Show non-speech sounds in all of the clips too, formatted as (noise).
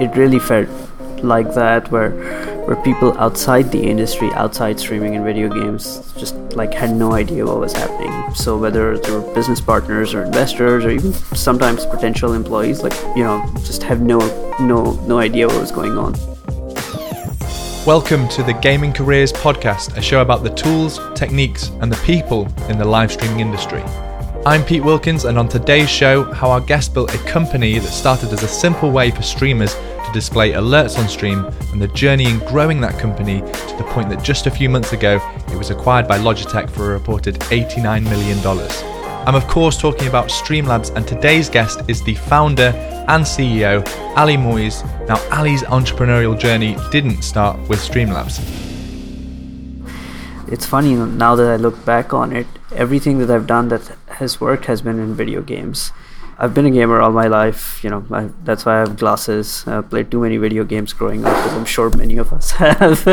It really felt like that where where people outside the industry, outside streaming and video games, just like had no idea what was happening. So whether they were business partners or investors or even sometimes potential employees, like you know, just have no no no idea what was going on. Welcome to the Gaming Careers Podcast, a show about the tools, techniques, and the people in the live streaming industry. I'm Pete Wilkins, and on today's show, how our guest built a company that started as a simple way for streamers to display alerts on stream and the journey in growing that company to the point that just a few months ago it was acquired by Logitech for a reported $89 million. I'm, of course, talking about Streamlabs, and today's guest is the founder and CEO, Ali Moiz. Now, Ali's entrepreneurial journey didn't start with Streamlabs. It's funny now that I look back on it, everything that I've done that has worked has been in video games. I've been a gamer all my life. You know, I, that's why I have glasses. I played too many video games growing up, as I'm sure many of us (laughs) have.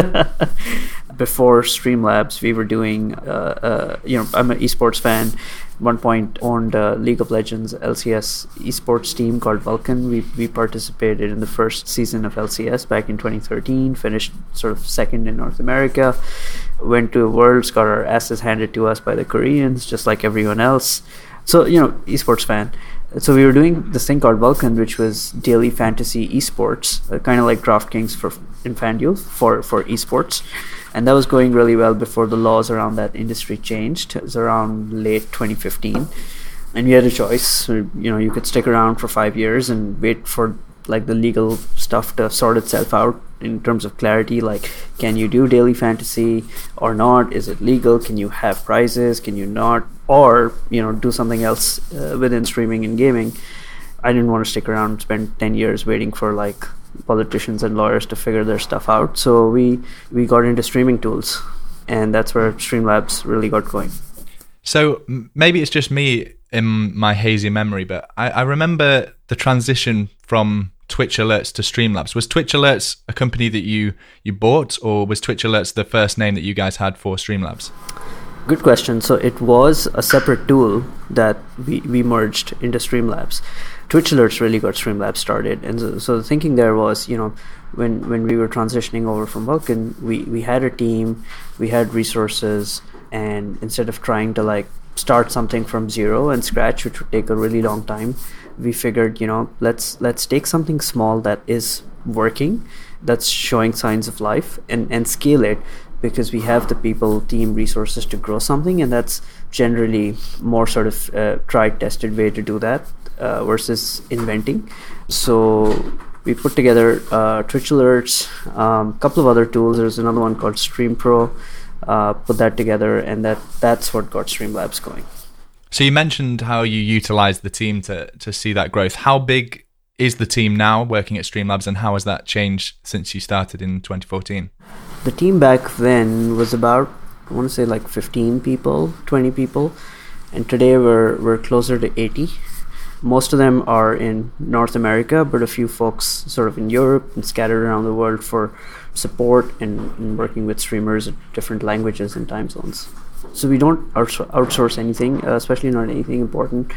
Before Streamlabs, we were doing. Uh, uh, you know, I'm an esports fan. One point, owned uh, League of Legends LCS esports team called Vulcun. We we participated in the first season of LCS back in 2013. Finished sort of second in North America. Went to a Worlds, got our asses handed to us by the Koreans, just like everyone else. So you know, esports fan so we were doing this thing called Vulcun, which was daily fantasy esports, uh, kind of like DraftKings for in FanDuel for for esports, and that was going really well before the laws around that industry changed. It was around late 2015, and we had a choice. You know, you could stick around for five years and wait for like the legal stuff to sort itself out in terms of clarity like can you do daily fantasy or not? Is it legal? Can you have prizes? Can you not? Or you know do something else uh, within streaming and gaming. I didn't want to stick around and spend 10 years waiting for like politicians and lawyers to figure their stuff out. So we we got into streaming tools and that's where streamlabs really got going. So maybe it's just me in my hazy memory but I, I remember the transition from Twitch Alerts to Streamlabs. Was Twitch Alerts a company that you you bought, or was Twitch Alerts the first name that you guys had for Streamlabs? Good question. So it was a separate tool that we, we merged into Streamlabs. Twitch Alerts really got Streamlabs started, and so, so the thinking there was, you know, when when we were transitioning over from Vulcun, we we had a team, we had resources, and instead of trying to like start something from zero and scratch, which would take a really long time, we figured you know let's let's take something small that is working that's showing signs of life and and scale it because we have the people team resources to grow something and that's generally more sort of uh, tried tested way to do that uh, versus inventing. So we put together uh, twitch alerts a um, couple of other tools. There's another one called stream pro uh, put that together and that that's what got streamlabs going so you mentioned how you utilized the team to to see that growth. How big is the team now working at Streamlabs, and how has that changed since you started in 2014? The team back then was about I want to say like 15 people, 20 people, and today we're we're closer to 80. Most of them are in North America, but a few folks sort of in Europe and scattered around the world for support and, and working with streamers at different languages and time zones. So we don't outsource anything, uh, especially not anything important.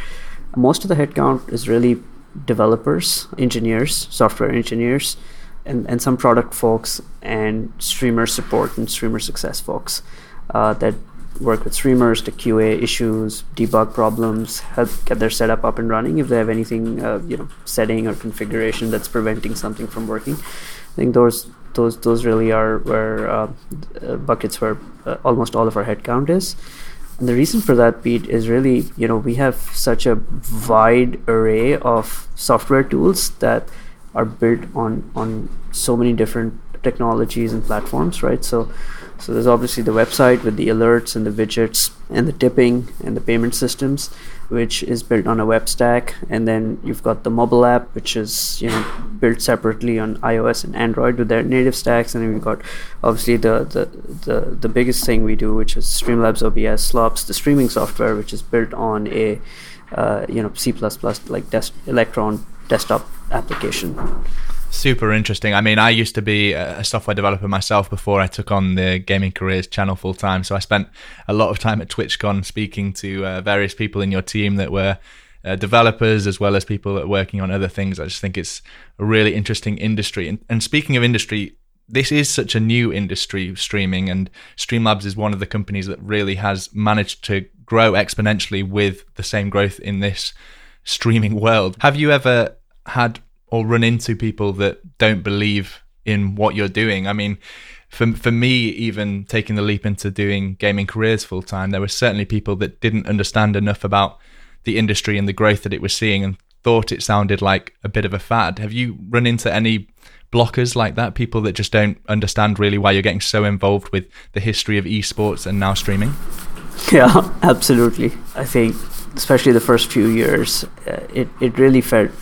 Most of the headcount is really developers, engineers, software engineers, and, and some product folks and streamer support and streamer success folks uh, that work with streamers to QA issues, debug problems, help get their setup up and running if they have anything, uh, you know, setting or configuration that's preventing something from working. I think those those those really are where uh, uh, buckets where uh, almost all of our headcount is. And the reason for that, Pete, is really you know we have such a wide array of software tools that are built on on so many different technologies and platforms, right? So so there's obviously the website with the alerts and the widgets and the tipping and the payment systems, which is built on a web stack. And then you've got the mobile app, which is you know built separately on iOS and Android with their native stacks. And then we've got obviously the the the, the biggest thing we do, which is Streamlabs OBS SLOBS, the streaming software, which is built on a uh, you know C++ like des- Electron desktop application. Super interesting. I mean, I used to be a software developer myself before I took on the Gaming Careers channel full time. So I spent a lot of time at TwitchCon speaking to uh, various people in your team that were uh, developers as well as people that are working on other things. I just think it's a really interesting industry. And, and speaking of industry, this is such a new industry, streaming, and Streamlabs is one of the companies that really has managed to grow exponentially with the same growth in this streaming world. Have you ever had or run into people that don't believe in what you're doing? I mean, for for me, even taking the leap into doing gaming careers full time, there were certainly people that didn't understand enough about the industry and the growth that it was seeing and thought it sounded like a bit of a fad. Have you run into any blockers like that? People that just don't understand really why you're getting so involved with the history of esports and now streaming? Yeah, (laughs) absolutely. I think, especially the first few years, uh, it it really felt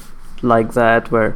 like that, where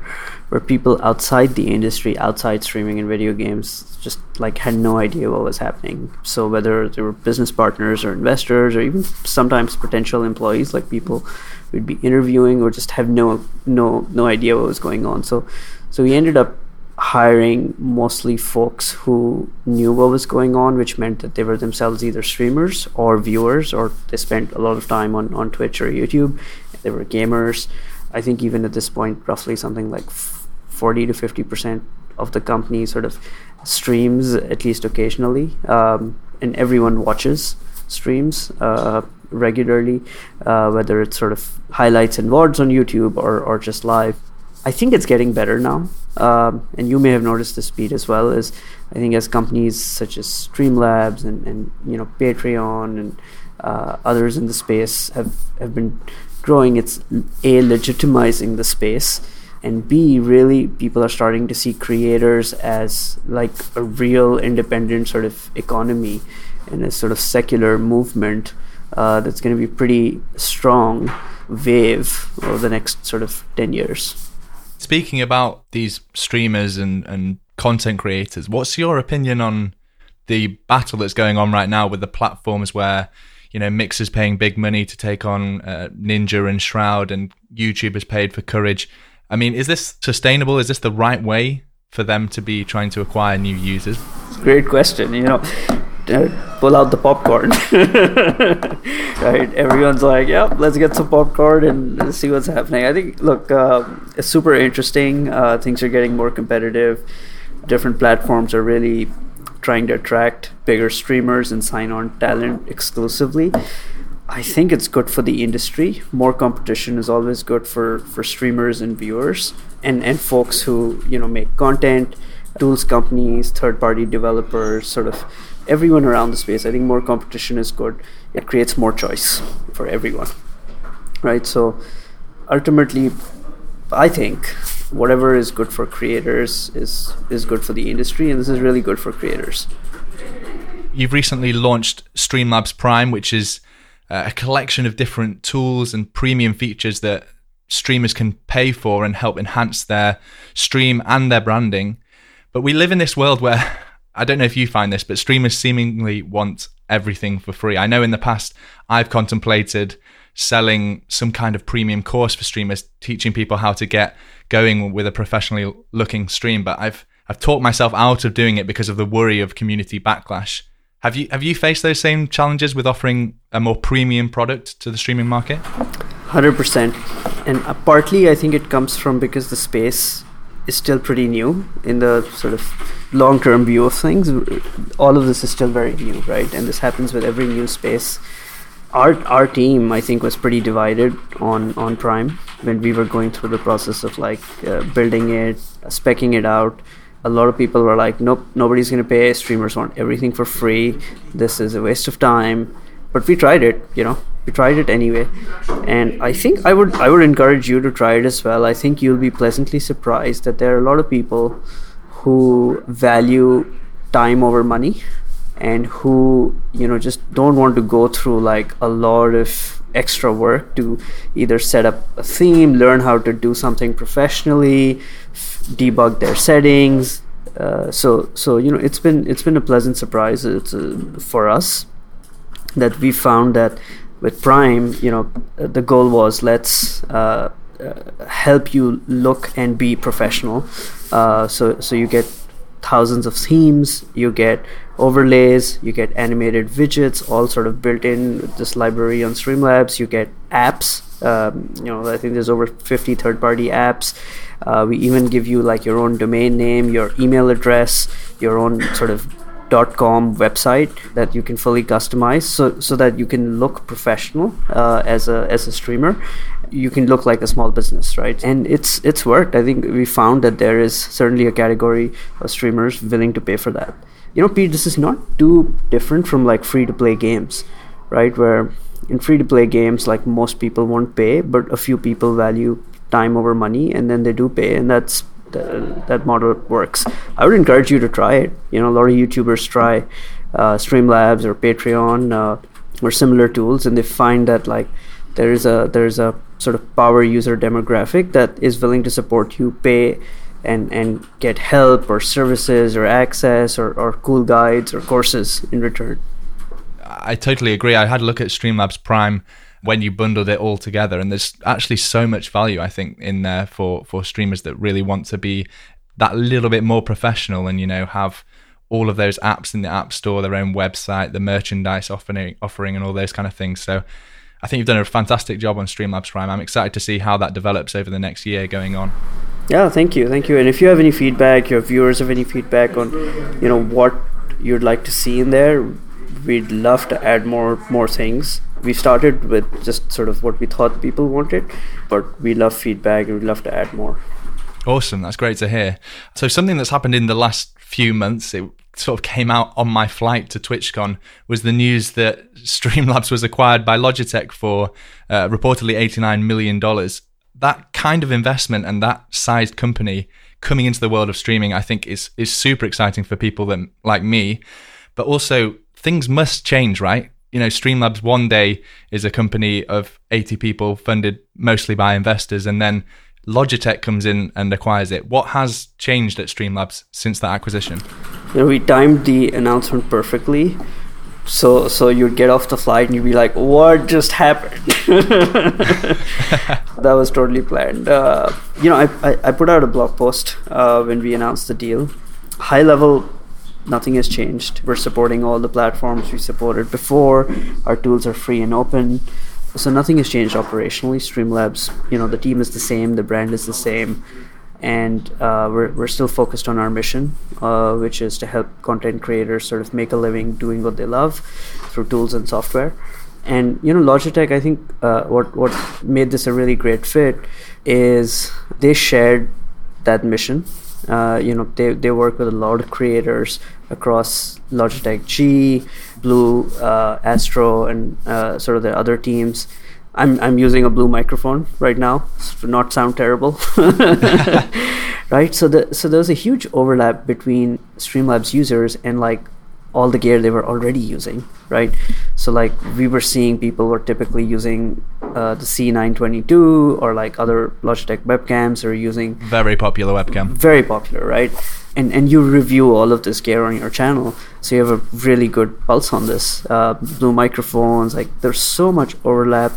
where people outside the industry, outside streaming and video games, just like had no idea what was happening. So whether they were business partners or investors, or even sometimes potential employees, like people we'd be interviewing, or just have no no no idea what was going on. So so we ended up hiring mostly folks who knew what was going on, which meant that they were themselves either streamers or viewers, or they spent a lot of time on, on Twitch or YouTube. They were gamers. I think even at this point, roughly something like 40 to 50% of the company sort of streams, at least occasionally, um, and everyone watches streams uh, regularly, uh, whether it's sort of highlights and VODs on YouTube or, or just live. I think it's getting better now, um, and you may have noticed the speed as well. As I think as companies such as Streamlabs and, and you know Patreon and uh, others in the space have have been growing, it's a legitimizing the space, and b really people are starting to see creators as like a real independent sort of economy and a sort of secular movement uh, that's going to be pretty strong wave over the next sort of 10 years. Speaking about these streamers and, and content creators, what's your opinion on the battle that's going on right now with the platforms where you know Mixer's paying big money to take on uh, Ninja and Shroud, and YouTube has paid for Courage. I mean, is this sustainable? Is this the right way for them to be trying to acquire new users? Great question. You know, uh, pull out the popcorn. (laughs) right? Everyone's like, "Yep, let's get some popcorn and see what's happening." I think, look, uh, it's super interesting. Uh, things are getting more competitive. Different platforms are really trying to attract bigger streamers and sign on talent exclusively. I think it's good for the industry. More competition is always good for, for streamers and viewers and, and folks who, you know, make content, tools companies, third party developers, sort of everyone around the space. I think more competition is good. It creates more choice for everyone. Right? So ultimately I think whatever is good for creators is is good for the industry and this is really good for creators. You've recently launched Streamlabs Prime, which is uh, a collection of different tools and premium features that streamers can pay for and help enhance their stream and their branding. But we live in this world where (laughs) I don't know if you find this, but streamers seemingly want everything for free. I know in the past I've contemplated selling some kind of premium course for streamers, teaching people how to get going with a professionally looking stream, but I've I've talked myself out of doing it because of the worry of community backlash. Have you have you faced those same challenges with offering a more premium product to the streaming market? Hundred percent, and uh, partly I think it comes from because the space is still pretty new in the sort of long term view of things. All of this is still very new, right? And this happens with every new space. Our our team, I think, was pretty divided on on Prime when we were going through the process of like uh, building it, specking it out. A lot of people were like, "Nope, nobody's gonna pay. Streamers want everything for free. This is a waste of time." But we tried it, you know we tried it anyway and i think i would i would encourage you to try it as well i think you'll be pleasantly surprised that there are a lot of people who value time over money and who you know just don't want to go through like a lot of extra work to either set up a theme learn how to do something professionally f- debug their settings uh, so so you know it's been it's been a pleasant surprise it's, uh, for us that we found that with Prime, you know, the goal was let's uh, uh, help you look and be professional. Uh, so so you get thousands of themes, you get overlays, you get animated widgets, all sort of built in this library on Streamlabs. You get apps Um, you know, I think there's over 50 third-party apps. Uh, we even give you like your own domain name, your email address, your own sort of .com website that you can fully customize, so so that you can look professional uh, as a as a streamer. You can look like a small business, right? And it's it's worked. I think we found that there is certainly a category of streamers willing to pay for that. You know, Pete, this is not too different from like free to play games, right? Where in free to play games, like most people won't pay, but a few people value time over money, and then they do pay, and that's that model works. I would encourage you to try it. You know, a lot of YouTubers try uh, Streamlabs or Patreon uh, or similar tools, and they find that like there is a there is a sort of power user demographic that is willing to support you, pay, and and get help or services or access or, or cool guides or courses in return. I totally agree. I had a look at Streamlabs Prime when you bundled it all together. And there's actually so much value, I think, in there for for streamers that really want to be that little bit more professional and you know have all of those apps in the app store, their own website, the merchandise offering, offering, and all those kind of things. So. I think you've done a fantastic job on Streamlabs Prime. I'm excited to see how that develops over the next year going on. Yeah, thank you, thank you. And if you have any feedback, your viewers have any feedback on, you know, what you'd like to see in there, we'd love to add more more things we started with just sort of what we thought people wanted, but we love feedback and we'd love to add more. Awesome, that's great to hear. So something that's happened in the last few months, it sort of came out on my flight to TwitchCon, was the news that (laughs) Streamlabs was acquired by Logitech for uh, reportedly $89 million. That kind of investment and that sized company coming into the world of streaming, I think is is super exciting for people that like me. But also things must change, right? You know, Streamlabs one day is a company of 80 people funded mostly by investors, and then Logitech comes in and acquires it. What has changed at Streamlabs since that acquisition? You know, we timed the announcement perfectly. So, so you'd get off the flight and you'd be like, "What just happened?" (laughs) that was totally planned. Uh, you know, I, I, I put out a blog post uh, when we announced the deal. High level nothing has changed. We're supporting all the platforms we supported before. Our tools are free and open. So nothing has changed operationally. Streamlabs, you know, the team is the same, the brand is the same, and uh, we're, we're still focused on our mission, uh, which is to help content creators sort of make a living doing what they love through tools and software. And you know, Logitech, I think uh, what what made this a really great fit is they shared that mission uh, you know they, they work with a lot of creators across Logitech G, Blue, uh, Astro, and uh, sort of the other teams. I'm I'm using a Blue microphone right now, to not sound terrible, (laughs) (laughs) right? So the so there's a huge overlap between Streamlabs users and like all the gear they were already using, right? So like we were seeing people were typically using uh, the C922 or like other Logitech webcams or using very popular webcam. Very popular, right? And and you review all of this gear on your channel, so you have a really good pulse on this. Uh, blue microphones, like there's so much overlap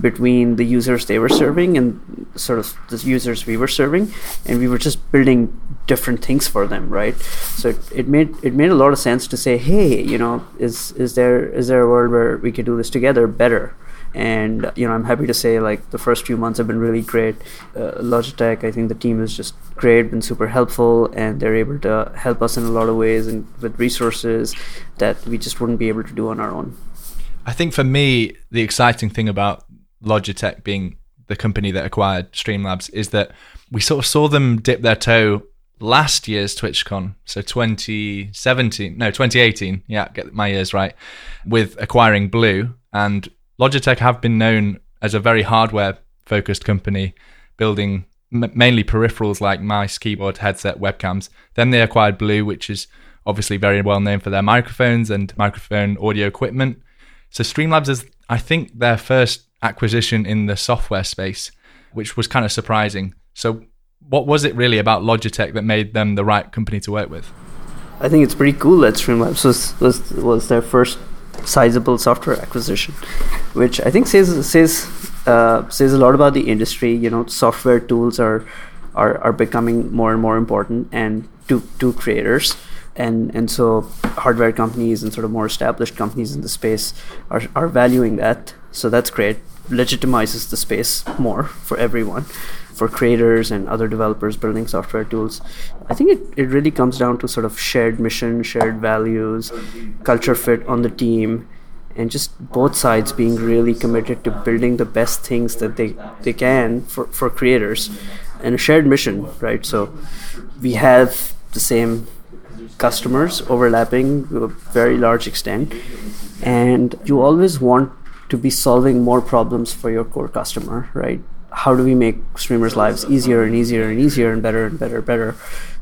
between the users they were serving and sort of the users we were serving, and we were just building different things for them, right? So it, it made it made a lot of sense to say, hey, you know, is is there is there a world where we could do this together better? And you know, I'm happy to say like the first few months have been really great. Uh, Logitech, I think the team is just great, been super helpful, and they're able to help us in a lot of ways and with resources that we just wouldn't be able to do on our own. I think for me, the exciting thing about Logitech being the company that acquired Streamlabs is that we sort of saw them dip their toe last year's TwitchCon, so 2017, no, 2018, yeah, get my years right, with acquiring Blue. And Logitech have been known as a very hardware focused company, building m- mainly peripherals like mice, keyboard, headset, webcams. Then they acquired Blue, which is obviously very well known for their microphones and microphone audio equipment. So Streamlabs is, I think, their first acquisition in the software space, which was kind of surprising. So, what was it really about Logitech that made them the right company to work with? I think it's pretty cool that Streamlabs was was, was their first sizable software acquisition, which I think says says uh, says a lot about the industry. You know, software tools are are, are becoming more and more important, and to to creators and and so hardware companies and sort of more established companies in the space are, are valuing that so that's great legitimizes the space more for everyone, for creators and other developers building software tools. I think it, it really comes down to sort of shared mission, shared values, culture fit on the team, and just both sides being really committed to building the best things that they, they can for, for creators and a shared mission, right? So we have the same customers overlapping to a very large extent and you always want to be solving more problems for your core customer right? How do we make streamers lives easier and easier and easier and better and better and better?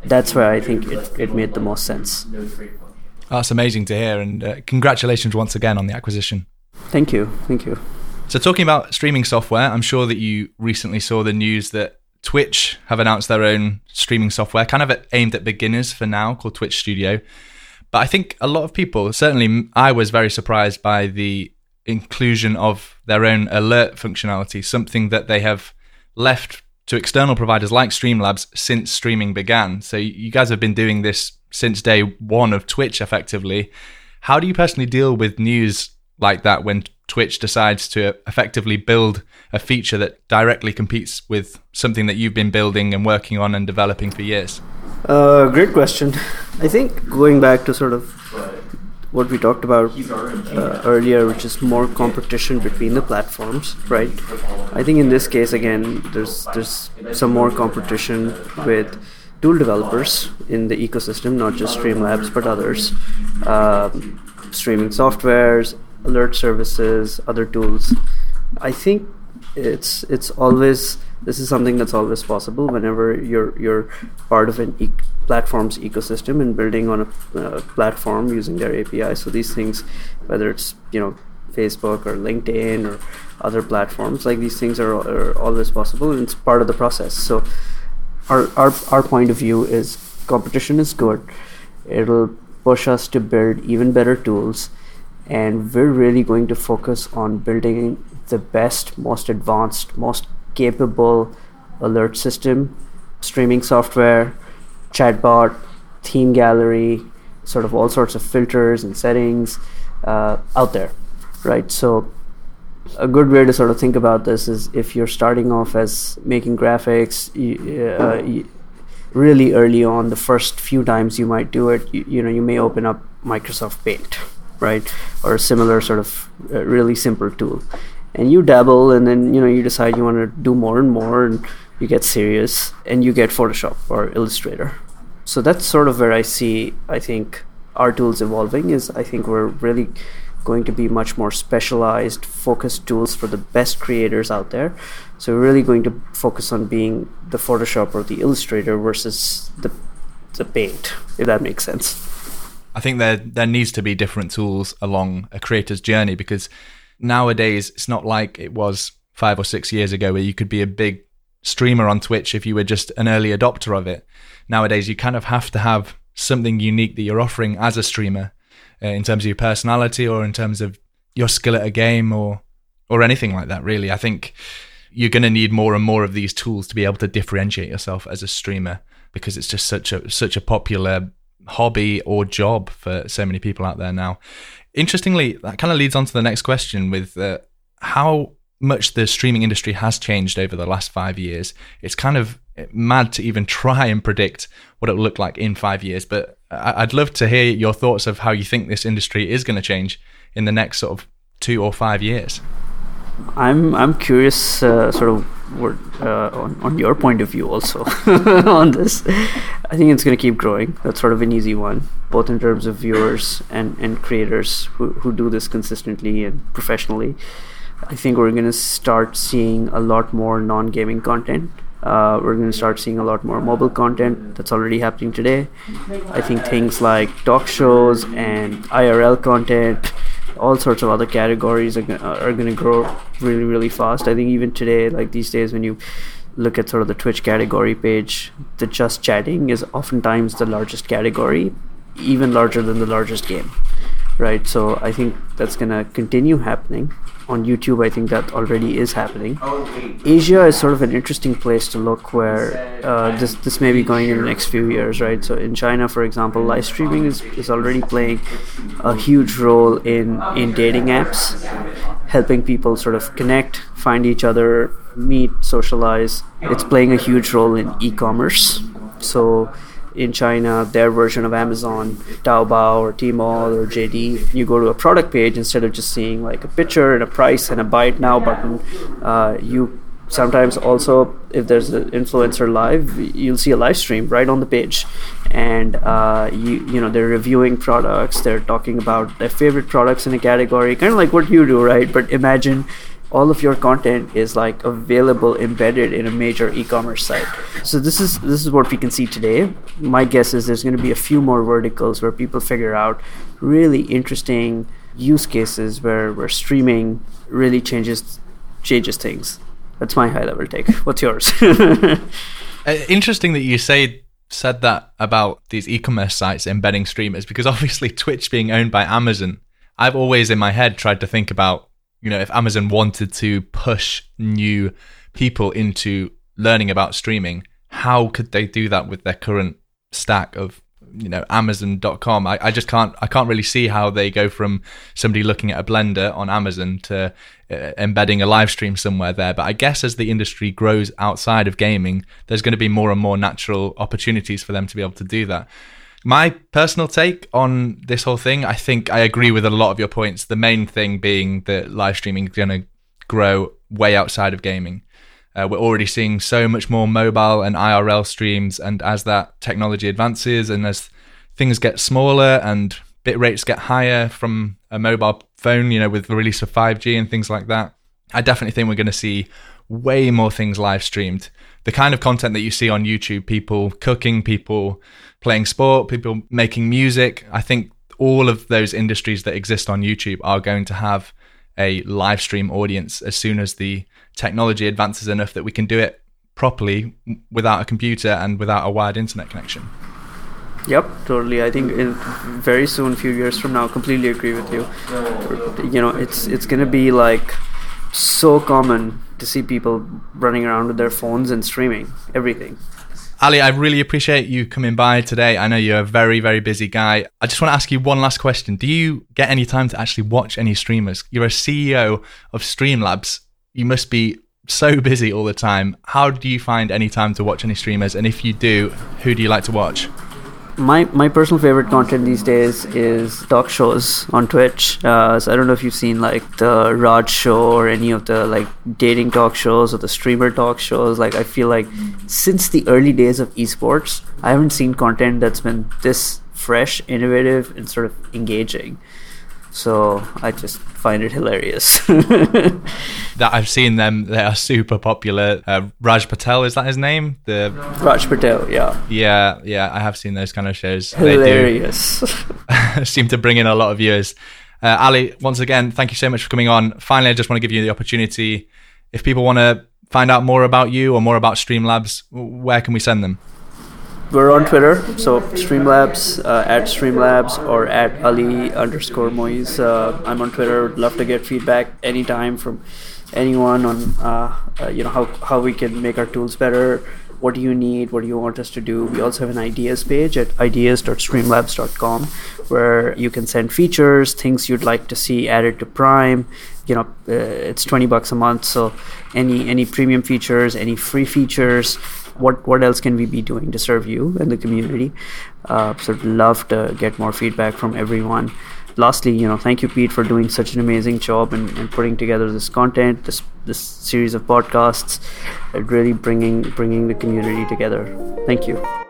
That's where i think it, it made the most sense. That's amazing to hear and uh, congratulations once again on the acquisition. Thank you. Thank you. So talking about streaming software i'm sure that you recently saw the news that Twitch have announced their own streaming software, kind of aimed at beginners for now, called Twitch Studio. But I think a lot of people, certainly I was very surprised by the inclusion of their own alert functionality, something that they have left to external providers like Streamlabs since streaming began. So you guys have been doing this since day one of Twitch effectively. How do you personally deal with news like that when Twitch decides to effectively build a feature that directly competes with something that you've been building and working on and developing for years? Uh, great question. I think going back to sort of what we talked about uh, earlier, which is more competition between the platforms, right? I think in this case, again, there's there's some more competition with tool developers in the ecosystem, not just Streamlabs but others, um, streaming softwares, alert services, other tools. I think it's it's always this is something that's always possible whenever you're you're part of an e- platform's ecosystem and building on a uh, platform using their API. So these things, whether it's you know Facebook or LinkedIn or other platforms, like these things are, are always possible and it's part of the process. So our, our our point of view is competition is good. It'll push us to build even better tools and we're really going to focus on building the best, most advanced, most capable alert system, streaming software, chatbot, theme gallery, sort of all sorts of filters and settings uh, out there, right? So, a good way to sort of think about this is if you're starting off as making graphics, you, uh, you, really early on, the first few times you might do it, you, you know, you may open up Microsoft Paint right or a similar sort of uh, really simple tool and you dabble and then you know you decide you want to do more and more and you get serious and you get photoshop or illustrator. So that's sort of where i see i think our tools evolving is i think we're really going to be much more specialized focused tools for the best creators out there. So we're really going to focus on being the photoshop or the illustrator versus the the paint if that makes sense. I think there there needs to be different tools along a creator's journey because nowadays it's not like it was five or six years ago where you could be a big streamer on Twitch if you were just an early adopter of it. Nowadays you kind of have to have something unique that you're offering as a streamer uh, in terms of your personality or in terms of your skill at a game or or anything like that really. I think you're going to need more and more of these tools to be able to differentiate yourself as a streamer because it's just such a such a popular hobby or job for so many people out there now. Interestingly, that kind of leads on to the next question with uh, how much the streaming industry has changed over the last five years. It's kind of mad to even (laughs) try and predict what it'll look like in five years, but I'd love to hear your thoughts of how you think this industry is going to change in the next sort of two or five years. I'm I'm curious, uh, sort of, uh, on on your point of view also (laughs) on this. I think it's going to keep growing. That's sort of an easy one, both in terms of viewers and and creators who who do this consistently and professionally. I think we're going to start seeing a lot more non-gaming content. Uh, we're going to start seeing a lot more mobile content that's already happening today. I think things like talk shows and IRL content all sorts of other categories are, are going to grow really really fast i think even today like these days when you look at sort of the twitch category page the just chatting is oftentimes the largest category even larger than the largest game right? So I think that's gonna continue happening. On YouTube, I think that already is happening. Asia is sort of an interesting place to look where uh, this this may be going in the next few years, right? So in China, for example, live streaming is, is already playing a huge role in in dating apps, helping people sort of connect, find each other, meet, socialize. It's playing a huge role in e-commerce. So in China, their version of Amazon, Taobao or Tmall or JD, you go to a product page instead of just seeing like a picture and a price and a buy it now button. Uh, you sometimes also, if there's an influencer live, you'll see a live stream right on the page, and uh, you you know they're reviewing products, they're talking about their favorite products in a category, kind of like what you do, right? But imagine all of your content is like available embedded in a major e-commerce site. So this is this is what we can see today. My guess is there's going to be a few more verticals where people figure out really interesting use cases where where streaming really changes changes things. That's my high level take. What's yours? (laughs) Uh, interesting that you say said that about these e-commerce sites embedding streamers because obviously twitch being owned by amazon i've always in my head tried to think about you know, if Amazon wanted to push new people into learning about streaming, how could they do that with their current stack of you know amazon.com I, I just can't i can't really see how they go from somebody looking at a blender on amazon to uh, embedding a live stream somewhere there. But i guess as the industry grows outside of gaming there's going to be more and more natural opportunities for them to be able to do that my personal take on this whole thing, I think I agree with a lot of your points. The main thing being that live streaming is going to grow way outside of gaming. Uh, we're already seeing so much more mobile and IRL streams, and as that technology advances and as things get smaller and bit rates get higher from a mobile phone, you know, with the release of 5G and things like that, I definitely think we're going to see way more things live streamed. The kind of content that you see on YouTube, people cooking, people playing sport, people making music. I think all of those industries that exist on YouTube are going to have a live stream audience as soon as the technology advances enough that we can do it properly without a computer and without a wired internet connection. Yep, totally. I think in very soon, a few years from now, completely agree with you. You know, it's it's gonna be like so common to see people running around with their phones and streaming everything. Ali, I really appreciate you coming by today. I know you're a very, very busy guy. I just want to ask you one last question. Do you get any time to actually watch any streamers? You're a CEO of Streamlabs. You must be so busy all the time. How do you find any time to watch any streamers? And if you do, who do you like to watch? My my personal favorite content these days is talk shows on Twitch. Uh, so I don't know if you've seen like the Rajj show or any of the like dating talk shows or the streamer talk shows. Like I feel like since the early days of esports, I haven't seen content that's been this fresh, innovative, and sort of engaging. So I just find it hilarious. (laughs) that I've seen them; they are super popular. Uh, Rajj Patel is that his name? The Rajj Patel, yeah, yeah, yeah. I have seen those kind of shows. Hilarious. They do (laughs) (laughs) seem to bring in a lot of viewers. Uh, Ali, once again, thank you so much for coming on. Finally, I just want to give you the opportunity. If people want to find out more about you or more about Streamlabs, where can we send them? We're on Twitter, so Streamlabs uh, at Streamlabs or at Ali underscore Moiz. Uh, I'm on Twitter. Would love to get feedback anytime from anyone on uh, uh, you know how how we can make our tools better. What do you need? What do you want us to do? We also have an ideas page at ideas.streamlabs.com where you can send features, things you'd like to see added to Prime. You know, uh, it's 20 bucks a month, so any any premium features, any free features, what what else can we be doing to serve you and the community? Uh, so love to get more feedback from everyone. Lastly you know thank you pete for doing such an amazing job and, and putting together this content this this series of podcasts really bringing bringing the community together. Thank you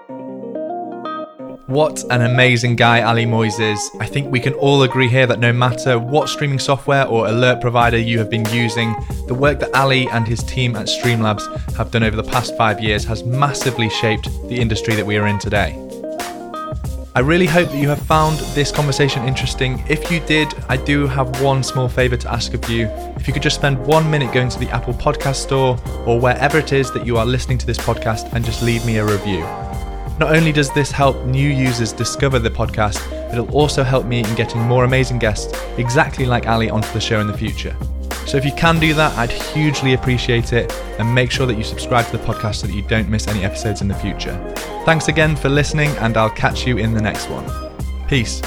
what an amazing guy Ali Moiz is. I think we can all agree here that no matter what streaming software or alert provider you have been using, the work that Ali and his team at Streamlabs have done over the past five years has massively shaped the industry that we are in today. I really hope that you have found this conversation interesting. If you did, I do have one small favour to ask of you. If you could just spend one minute going to the Apple Podcast Store or wherever it is that you are listening to this podcast and just leave me a review. Not only does this help new users discover the podcast, It'll also help me in getting more amazing guests exactly like Ali onto the show in the future. So if you can do that, I'd hugely appreciate it and make sure that you subscribe to the podcast so that you don't miss any episodes in the future. Thanks again for listening, and I'll catch you in the next one. Peace.